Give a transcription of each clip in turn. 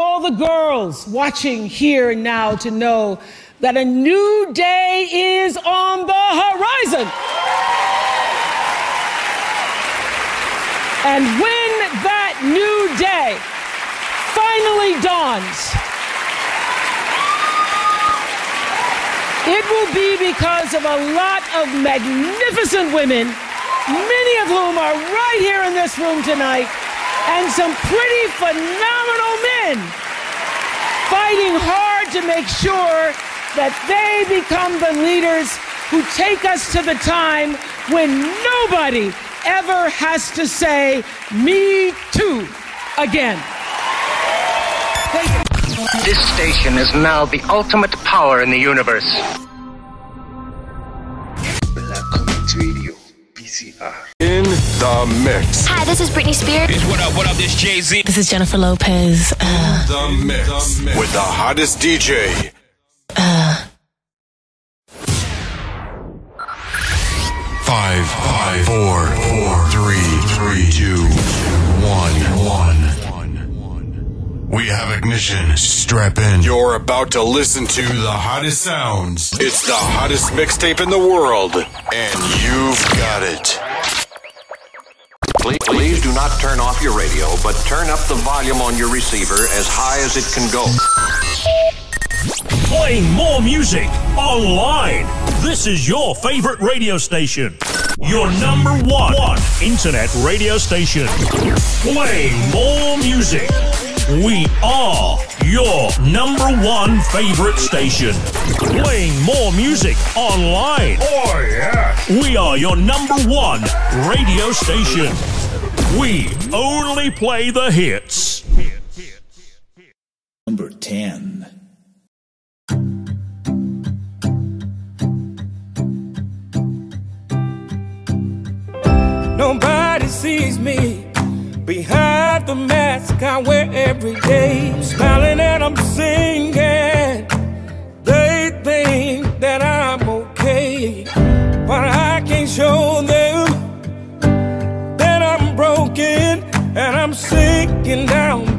all the girls watching here and now to know that a new day is on the horizon. And when that new day finally dawns, it will be because of a lot of magnificent women, many of whom are right here in this room tonight and some pretty phenomenal men fighting hard to make sure that they become the leaders who take us to the time when nobody ever has to say, Me too, again. This station is now the ultimate power in the universe. BCR. In the mix. Hi, this is Britney Spears. What up, what up, this Jay-Z. This is Jennifer Lopez. Uh, The mix. With the hottest DJ. uh, Five, five, four, four, three, three, two, one, one. We have ignition. Strap in. You're about to listen to the hottest sounds. It's the hottest mixtape in the world, and you've got it. Please, please do not turn off your radio, but turn up the volume on your receiver as high as it can go. Playing more music online. This is your favorite radio station. Your number one, one internet radio station. Playing more music. We are your number one favorite station. Playing more music online. Oh, yeah. We are your number one radio station. We only play the hits. Number 10. Nobody sees me behind the mask I wear every day. Smiling and I'm singing. They think that I'm okay, but I can't show them that I'm broken and I'm sinking down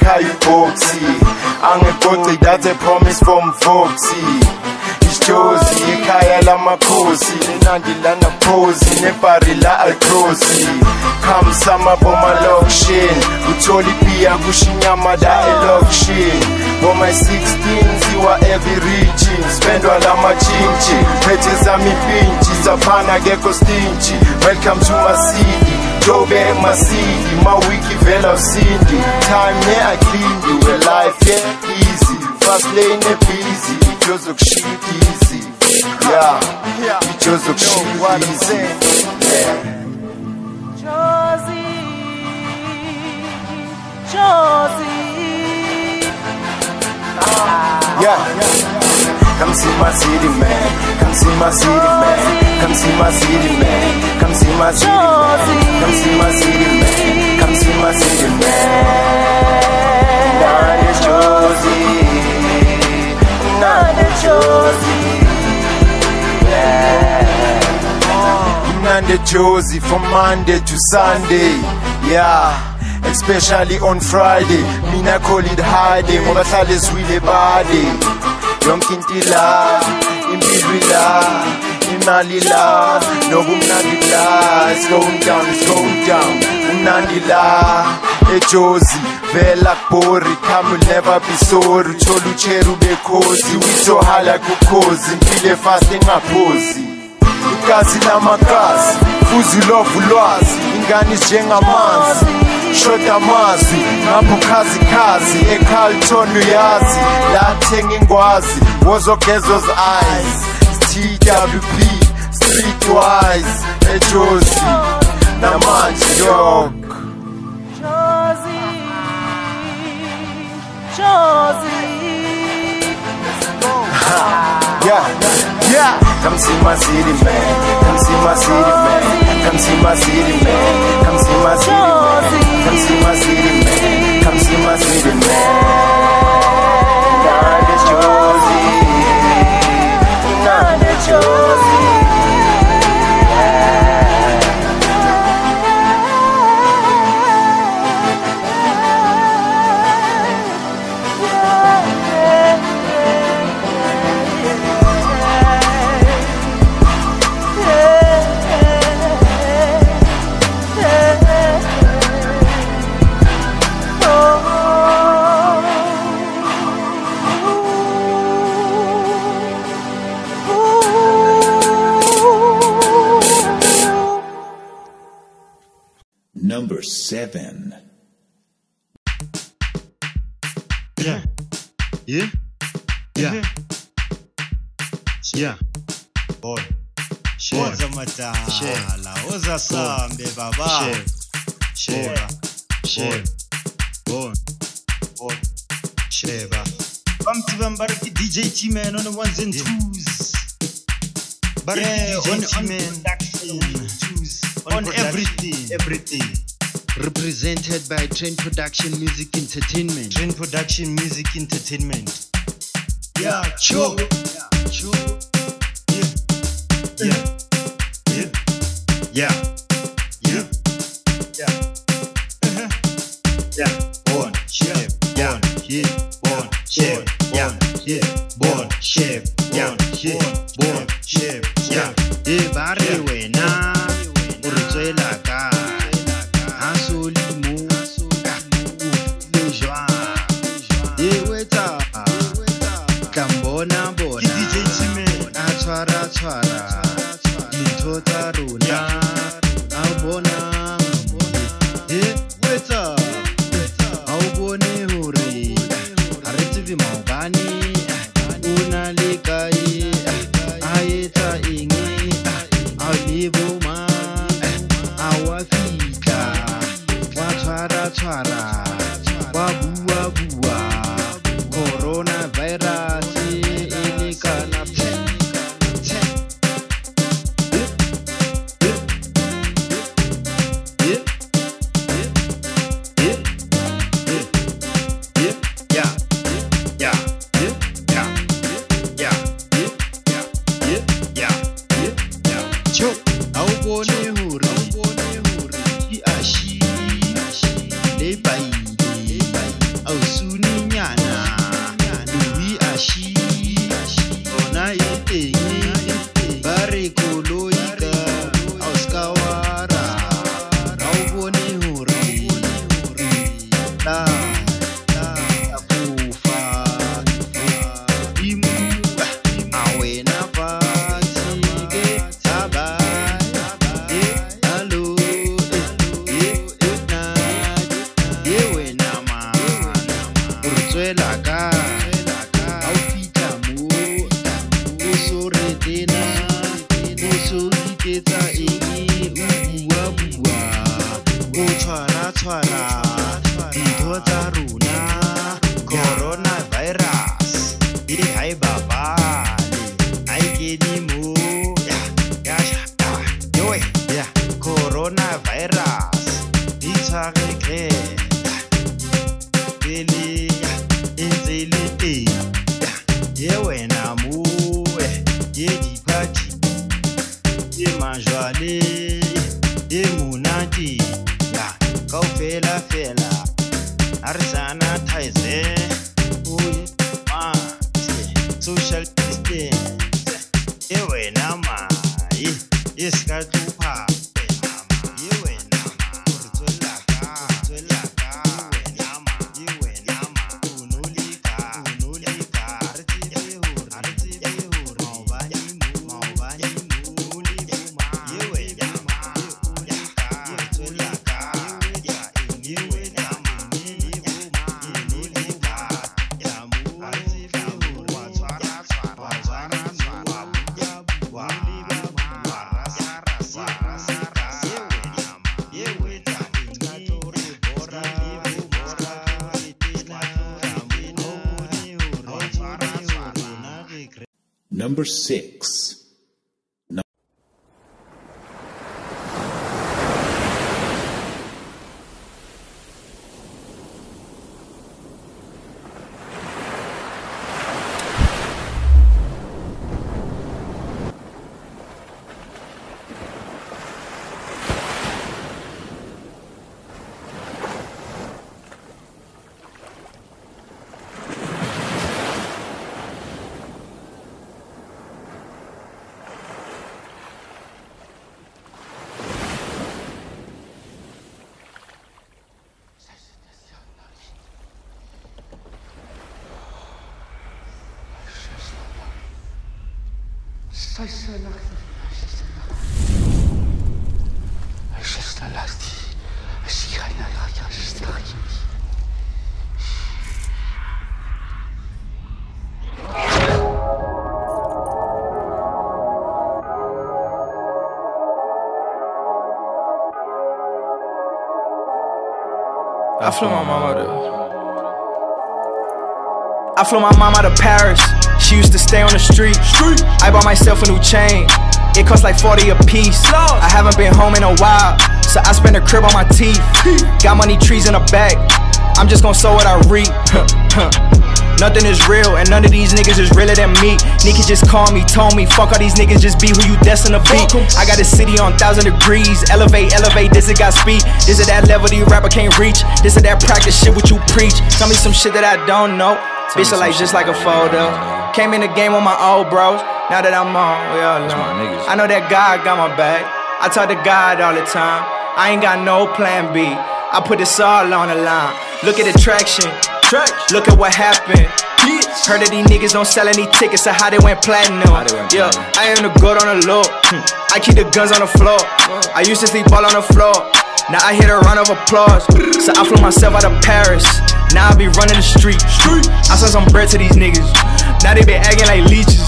ekhaya ibhoksi angigoci that's a promise from voxy isjozi ekhaya lamakhosi. Linandi lanaphosi nebhari la alcrosi khamsama bomalokishini uthola ipiya kushinyama la elokishini boma 16 ziwa every region. Spendwa lamachintshi phethe zami impintshi zaphana kekho stinchi. Welcome to my city. Jobe masidi mawiki vela usindi time ne aklindi we life yeah easy. Fast lane ebusy ijozokushit easy. Yeah ijozokushit easy. yeah Yeah. Come see my city, man. Come see my city, man. Come see my city, man. Come see my city, man. Come see my city, man. Come see my city, man. None is Josie. None is Josie. Yeah. None Josie from Monday to Sunday. Yeah. Especially on Friday, mina call it holiday ngoba hlale zwile bade yonke into ila impilo ila imali la nobumnandi la it's going down it's going down umnandi la ejozi vela kubori come will never be sorry. Uthola ucheru bekhozi withohala kukhozi impilo efast engaphozi. Igazi lamagazi futhi ulovu ulwazi ingane isinjengamanzi shoda amazwi ngapho khazikhazi ecarlton uyazi lathenga ingwazi wozogezoz eyes twp streetwise ejosi namanje Yeah, yeah. Come see my city, man. Come see my city, man. Come see my city, man. Come see my city, man. Come see my city, man. Come see my city, man. Number 7. Yeah. Yeah. Yeah. Yeah. Boy. Woza madala, woza sambe baba. Sheba. Sheba. Boy. Boy. Sheba. Bamti bambariki DJ T-Man on the ones and twos. Bariki Yeah, DJ on- on T-Man. production. Twos. On On production. everything. Everything. Represented by Train Production Music Entertainment. Train Production Music Entertainment. Yeah, Cho. Yeah. Cho. Yeah. Yeah. Yeah. Yeah. amour, Dieu dit tati, Dieu mange fela fela, arsana. I flew my mama to. I flew my mom out of Paris. She used to stay on the street. I bought myself a new chain. It cost like 40 a piece. I haven't been home in a while, so I spent a crib on my teeth. Got money trees in the bag. I'm just gonna sow what I reap. Nothing is real, and none of these niggas is realer than me. Niggas just call me, told me, fuck all these niggas, just be who you destined to be. I got a city on thousand degrees, elevate, elevate, this it got speed. This is that level the rapper can't reach. This is that practice shit what you preach. Tell me some shit that I don't know. Bitch, I like just like a photo. Came in the game with my old bros. Now that I'm on, we all know. I know that God got my back. I talk to God all the time. I ain't got no plan B. I put this all on the line. Look at the traction. Look at what happened. Heard that these niggas don't sell any tickets, so how they went platinum. Yeah, I am the goat on the low. Hmm. I keep the guns on the floor. I used to sleep all on the floor. Now I hit a round of applause. So I flew myself out of Paris. Now I be running the street. street. I sent some bread to these niggas. Now they be acting like leeches.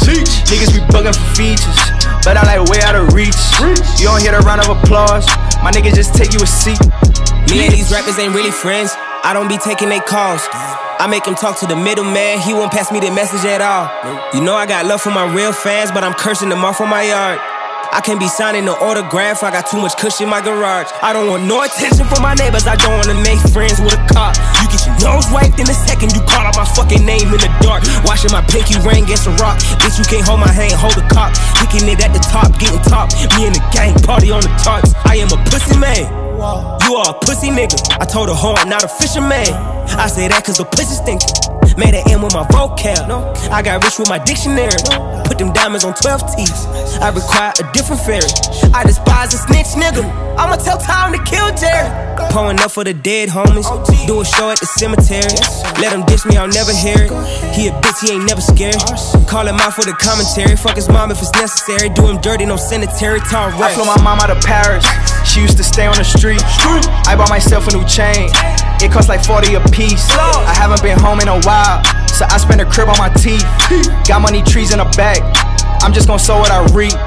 Niggas be bugging for features. But I like way out of reach. You don't hear the round of applause. My niggas just take you a seat. Me and these rappers ain't really friends. I don't be taking they calls. I make him talk to the middleman. He won't pass me the message at all. You know I got love for my real fans, but I'm cursing them off on my yard. I can't be signing no autograph. I got too much cushion in my garage. I don't want no attention from my neighbors. I don't wanna make friends with a cop. You nose wiped in a second. You call out my fucking name in the dark. Watching my pinky ring against a rock. Bitch, you can't hold my hand, hold a cop. Kicking it at the top, getting top. Me and the gang party on the tarts. I am a pussy man. You are a pussy nigga. I told a I'm not a fisherman. I say that cause the pussy stinking. Made an M with my vocab. I got rich with my dictionary. Put them diamonds on 12 teeth. I require a different fairy. I despise a snitch nigga. I'ma tell time to kill Jerry. Pulling up for the dead homies. Do a show at the cemetery. Let him dish me, I'll never hear it. He a bitch, he ain't never scared. Call him out for the commentary. Fuck his mom if it's necessary. Do him dirty, no sanitary. Tall I flew my mom out of Paris. She used to stay on the street. I bought myself a new chain. It cost like 40 a piece. I haven't been home in a while, so I spent a crib on my teeth. Got money trees in the back. I'm just gonna sow what I reap.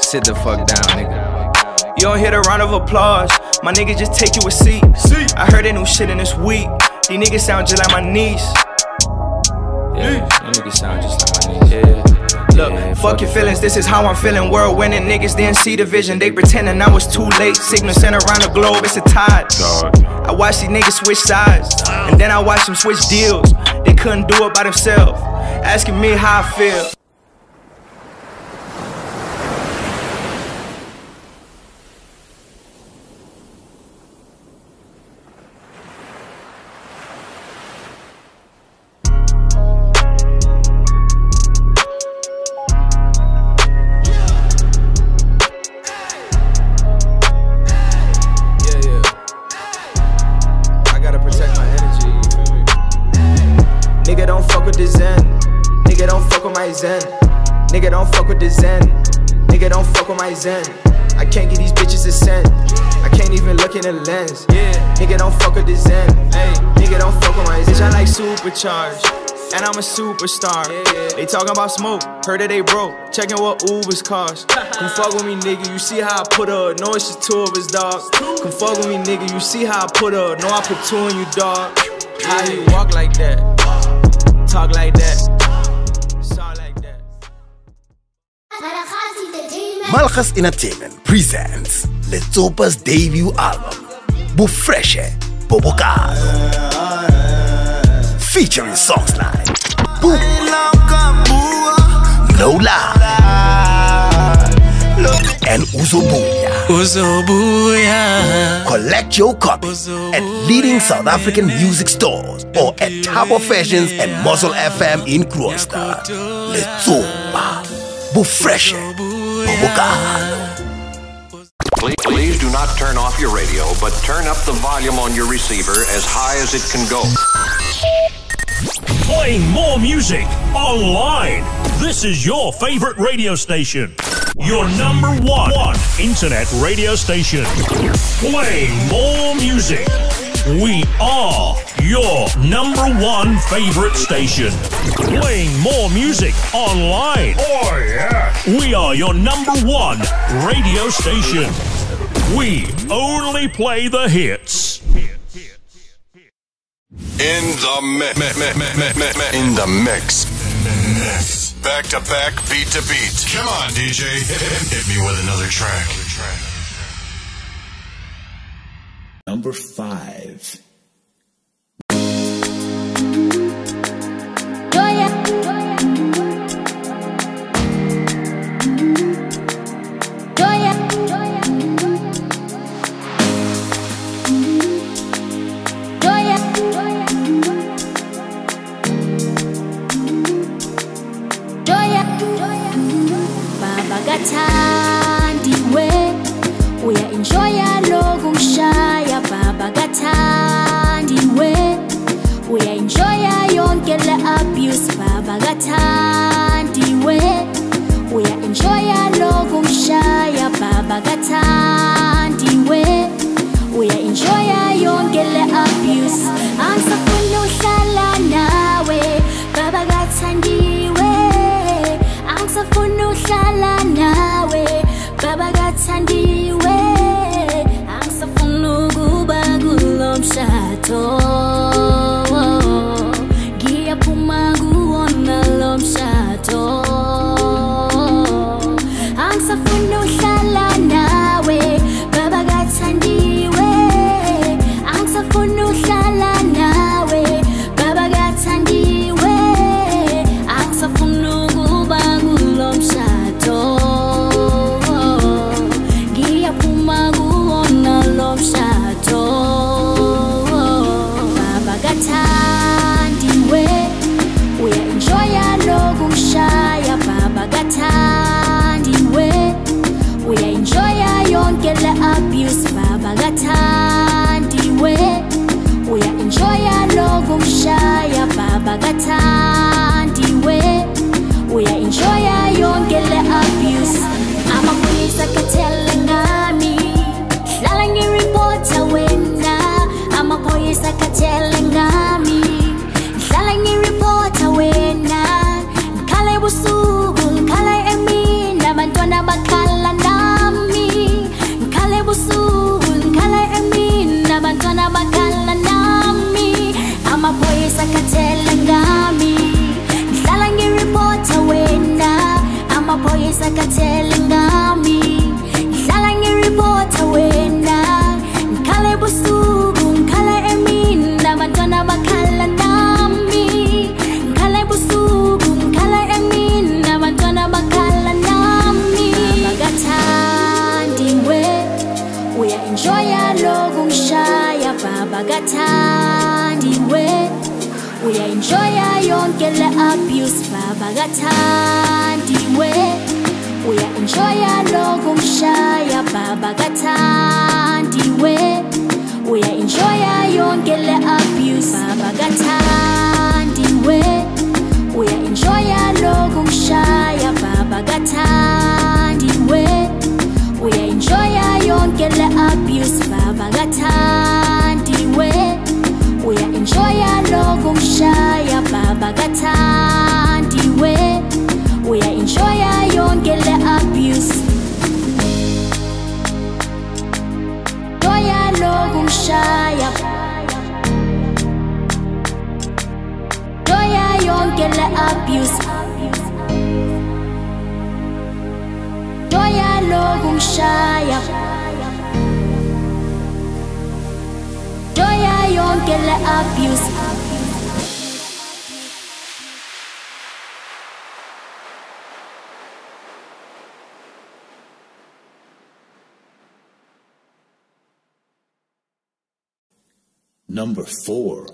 Sit the fuck down, nigga. You don't hear the round of applause. My niggas just take you a seat. I heard they new shit in this week. These niggas sound just like my niece. Yeah, these niggas sound just like my niece. Yeah. Look, fuck your feelings, this is how I'm feeling. World winning niggas didn't see the vision. They pretending I was too late. Signal sent around the globe, it's a tide. I watched these niggas switch sides, and then I watched them switch deals. They couldn't do it by themselves. Asking me how I feel. Supercharged. And I'm a superstar. They talking about smoke, heard that they broke. Checking what Ubers cost. Come fuck with me, nigga. You see how I put up? No, it's just two of us, dog. Come fuck with me, nigga. You see how I put up? No, I put two in you, dog. How you walk like that? Talk like that. Sound like that. Malchus Entertainment presents Letsopa's debut album, Bufreshe Bobokado. Featuring songs like Boom, No Lie, and Uzobuya. Uzobuya. Collect your copies at leading South African music stores or at Tabo Fashions and Muscle FM in Kroonstad. Letsopa, Bufreshe Bobokado. Please, please do not turn off your radio, but turn up the volume on your receiver as high as it can go. Playing more music online. This is your favorite radio station. Your number one, one internet radio station. Playing more music. We are your number one favorite station. Playing more music online. Oh, yeah. We are your number one radio station. We only play the hits. In the mix. In the mix. Back to back, beat to beat. Come on, DJ. Hit me with another track. Number five. got time. kathandiwe uya enjoya loku mshaya baba kathandiwe uya enjoya yonke le abuse baba kathandiwe uya enjoya loku mshaya baba kathandiwe uya enjoya yonke le abuse baba kathandiwe abuse. Doyalogu ngishaya Doya yonke le abuse. Number four.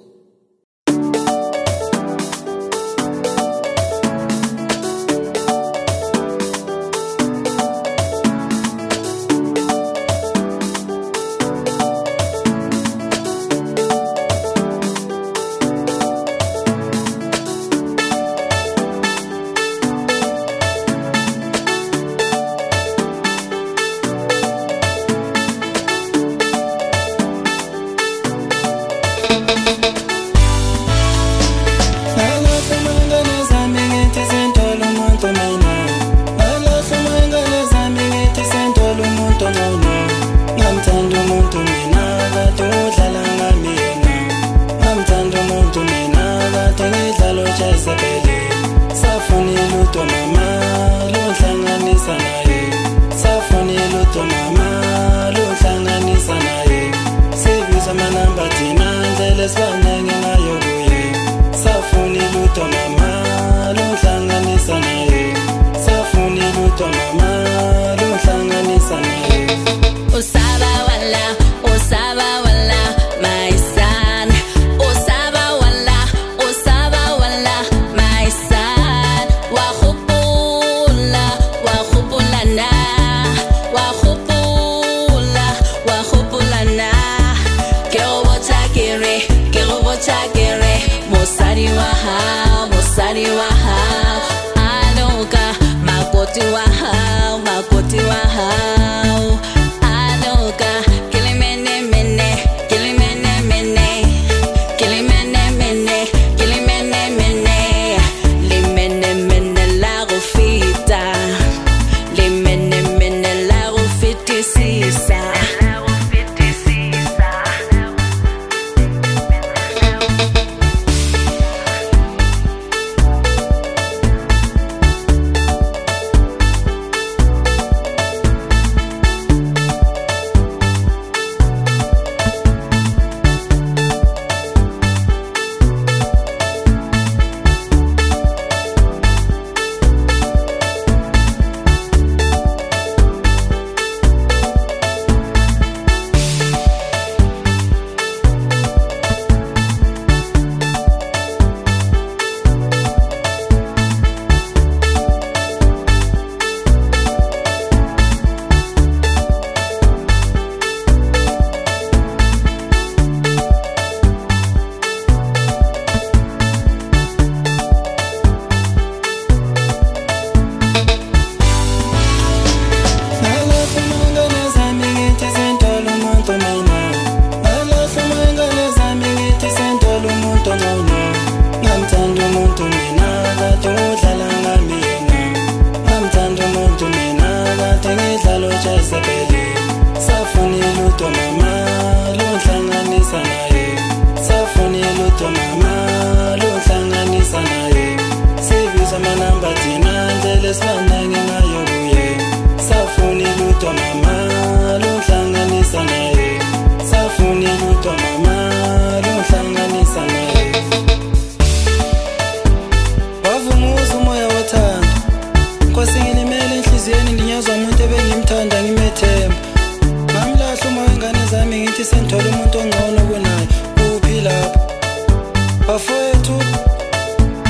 Bafowethu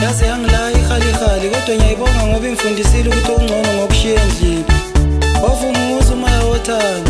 yaze yangilaya ihalihali kodwa ngiyayibonga ngoba imfundisile ukuthi okungcono ngokushiya endlini. Wavunguza umoya wothando o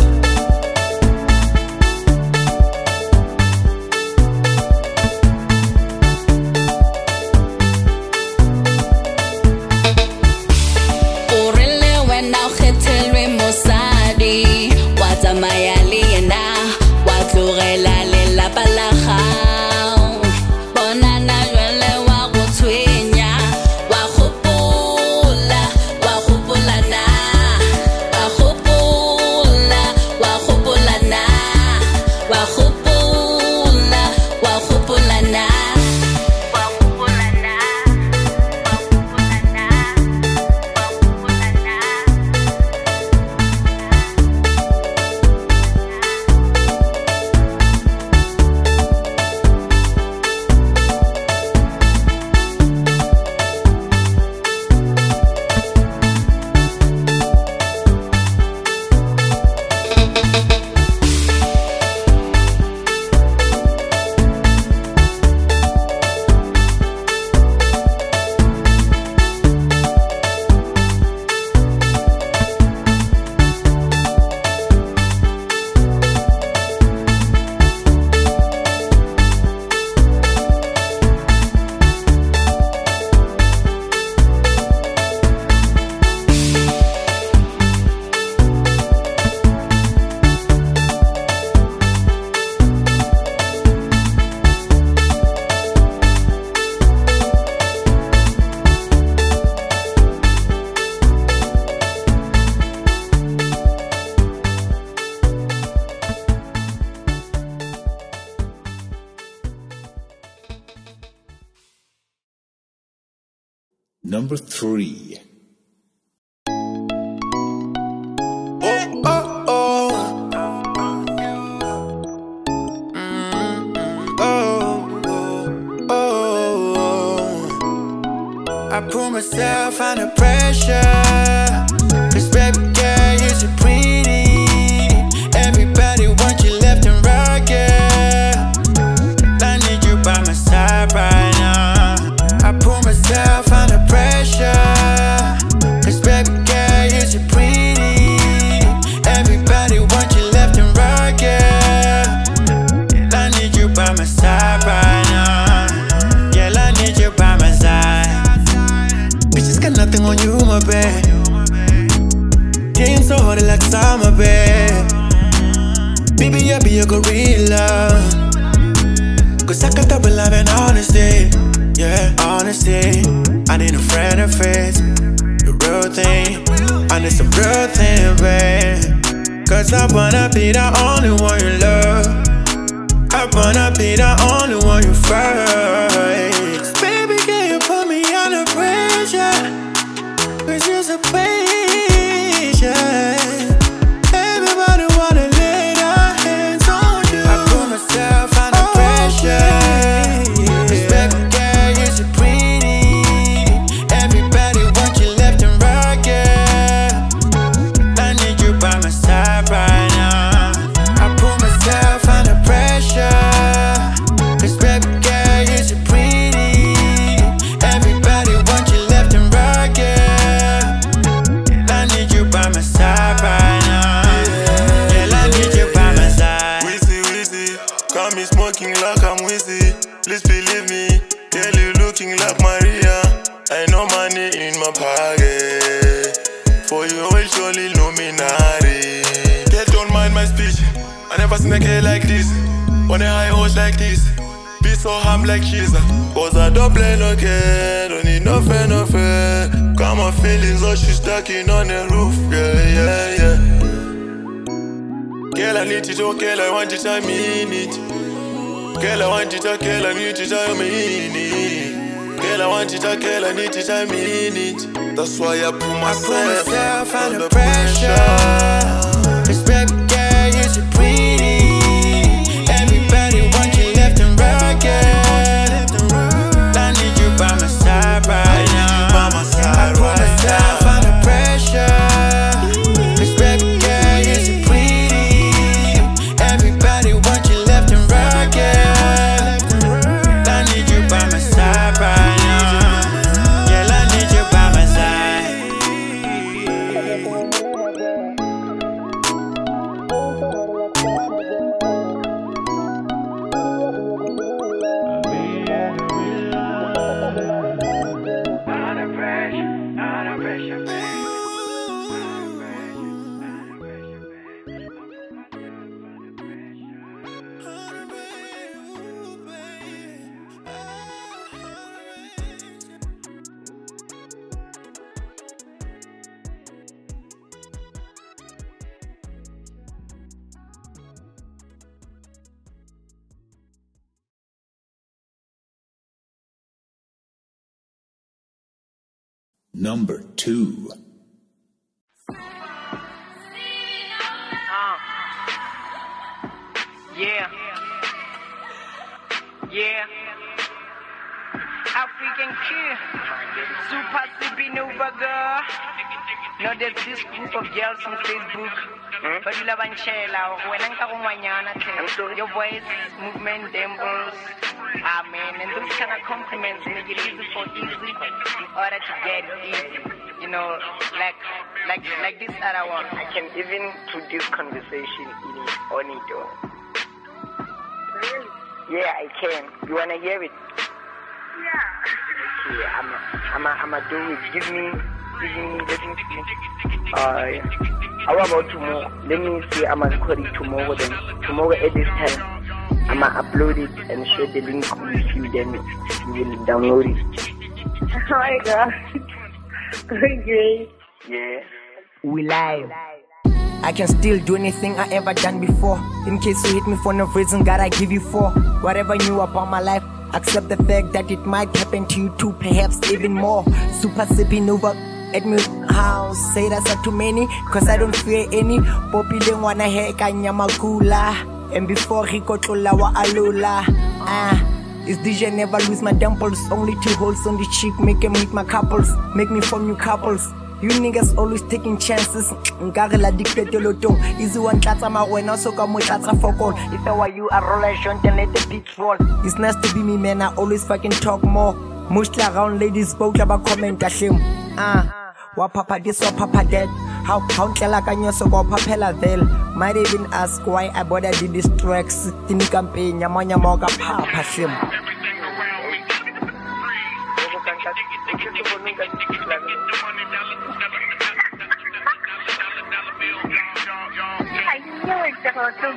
Number three. I put myself under pressure. Gorilla. Cause I can got that love and honesty. Yeah, honesty. I need a friend of face. The real thing. I need some real thing, babe. Cause I wanna be the only one you love. I wanna be the only one you first. Like this. Be so humble like she's Cause I don't play no care. Don't need no friend, no friend. Got my feelings, oh, she's stuck in on the roof. Yeah, yeah, yeah. Girl, I need it, oh, girl, I want it, I mean it. Girl, I want it, oh, girl, I need it, I mean it. Girl, I want it, oh, girl, I need it, I mean it. That's why I put myself, myself under pressure. Cause Number two. Oh. Yeah. Yeah. African kid. Super sippy Nova girl. No, there's this group of girls on Facebook. Hmm? But you love Anchela, when I'm talking Your voice, movement, dimples. Ah, man, and those kind of compliments make it easy for easy in order to get easy. You know, like like like this other one. I can even put this conversation in it on it. all. Really? Yeah, I can. You wanna hear it? Yeah. Okay, I'm a, I'm a, I'm a do it. Give me, give me, let me see. Uh, how about tomorrow? Let me see. I'm gonna record it tomorrow then. Tomorrow at this time. I'm gonna upload it and share the link with you. Then you will download it. Oh my god. okay. Yeah. We live. I can still do anything I ever done before. In case you hit me for no reason, God, I give you four. Whatever you knew about my life, accept the fact that it might happen to you too, perhaps even more. Super sipping over at me house. Say that's not too many, cause I don't fear any. Poppy don't wanna hear he kanyamakula. And before he got wa alula. Ah. Is DJ never lose my dimples? Only two holes on the cheek, make him hit my couples, make me form new couples. You niggas always taking chances. Nkare la diketelo tong. Easy one tlatsa marwena so come ka mo tlatsa fokol. If I were you, I roll a joint and let the beat fall. It's nice to be me, man. I always fucking talk more. Mostly around ladies, both about comment shame. Ah, wa papa this, wa papa that. How how ntlela ka nyoso ko phapela vele. Might even ask why I bother did this tracks. Tini campaign nyama nyama ka phapha shame. I knew it was so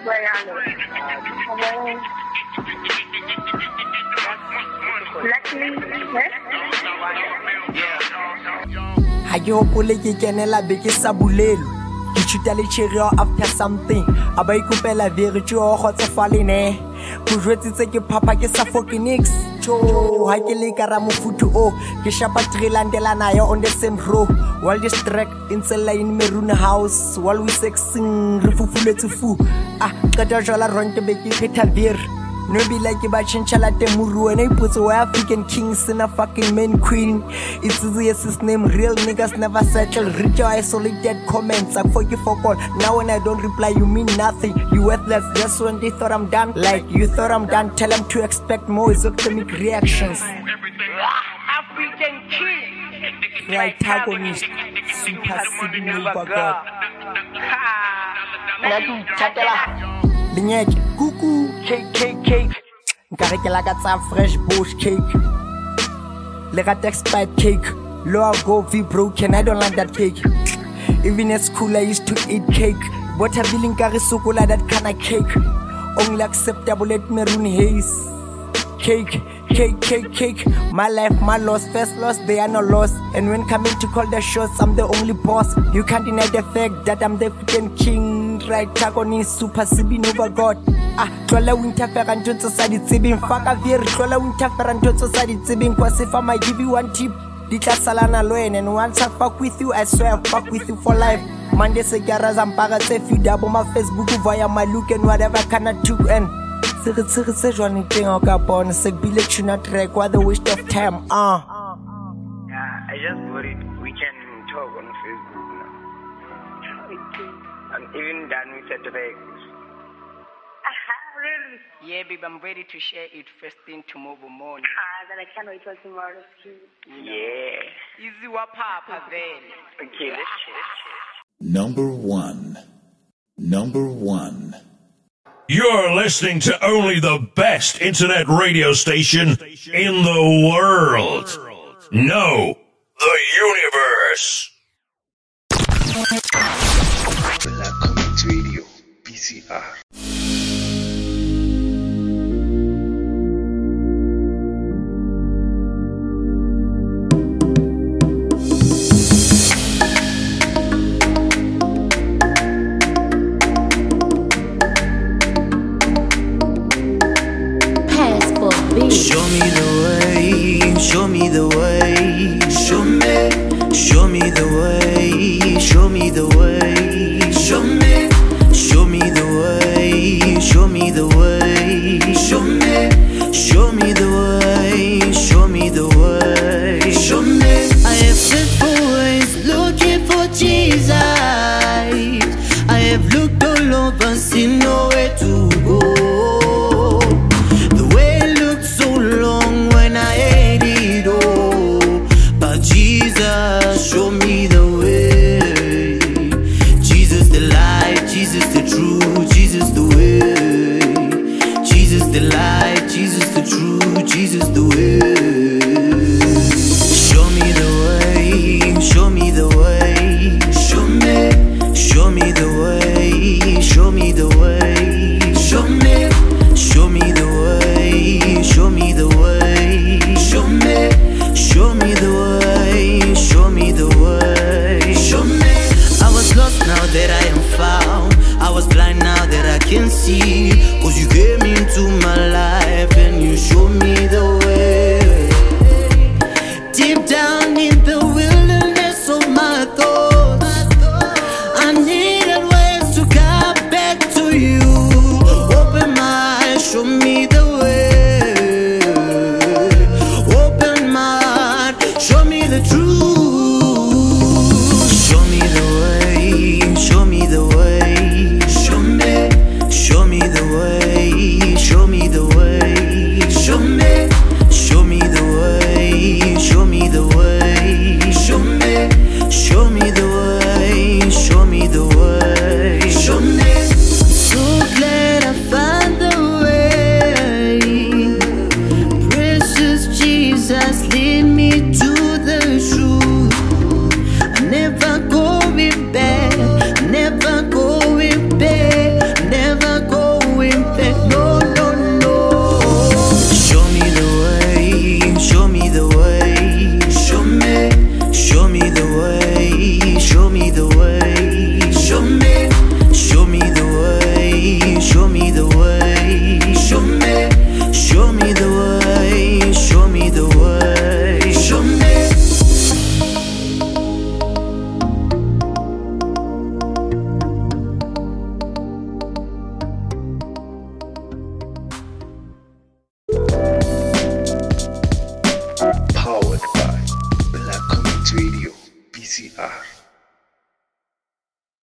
Luckily, yes. Ha ke hopole ke kenela beke sa bolelo. Ke chuta le chereo after something. A ba ikopela virtue o kgotsofale ne. Ko jwetsitse ke phapa ke sa fokinix jo ha ke le kara mofuthu o ke shapa trilandela nayo on the same row. While this track in in maroon house while we sexing re fufuletse fu. Ah qeta jwala ronke be ke phetha vir no be like ba chincha temuru and I put away African kings in a fucking main queen. It's easy as his name, real niggas never settle. Reach your isolated comments, I fuck you for call. Now when I don't reply, you mean nothing. You worthless just when they thought I'm done. Like you thought I'm done, tell them to expect more exothermic reactions. African king. Right antagonist, super signal oh God. Nadu, chatela. Binyeke, cuckoo, cake, cake, cake. Nkare ke lakatsa fresh bush cake. Le rata expired cake. Lower go V broken, I don't like that cake. Even at school I used to eat cake. But I feeling kare sokola that kind of cake. Only acceptable at maroon haze. Cake, cake, cake, cake. My life, my loss, first loss, they are no loss. And when coming to call the shots, I'm the only boss. You can't deny the fact that I'm the freaking king. Right, antagonist, super sipping over God. Ah, tlola o interfere ntho tse sa di tsebeng. Faka vere tlola o interfere ntho tse sa di tsebeng. Cause if I might give you one tip di tla salana le wena. And once I fuck with you I swear I fuck with you for life. Monday se ke ara zampara tse feed up on my Facebook via my look and whatever of took and se re tshegetsa jwane teng o ka bona? Se bile tuna track what the waste of time ah. Yeah, I just got even done with the track. really? yeah babe I'm ready to share it first thing tomorrow morning Ah, then I can't wait till tomorrow. too. yeah easy wa papa vele Okay, let's check. Number one. Number one. You're listening to only the best internet radio station in the world. No, the universe.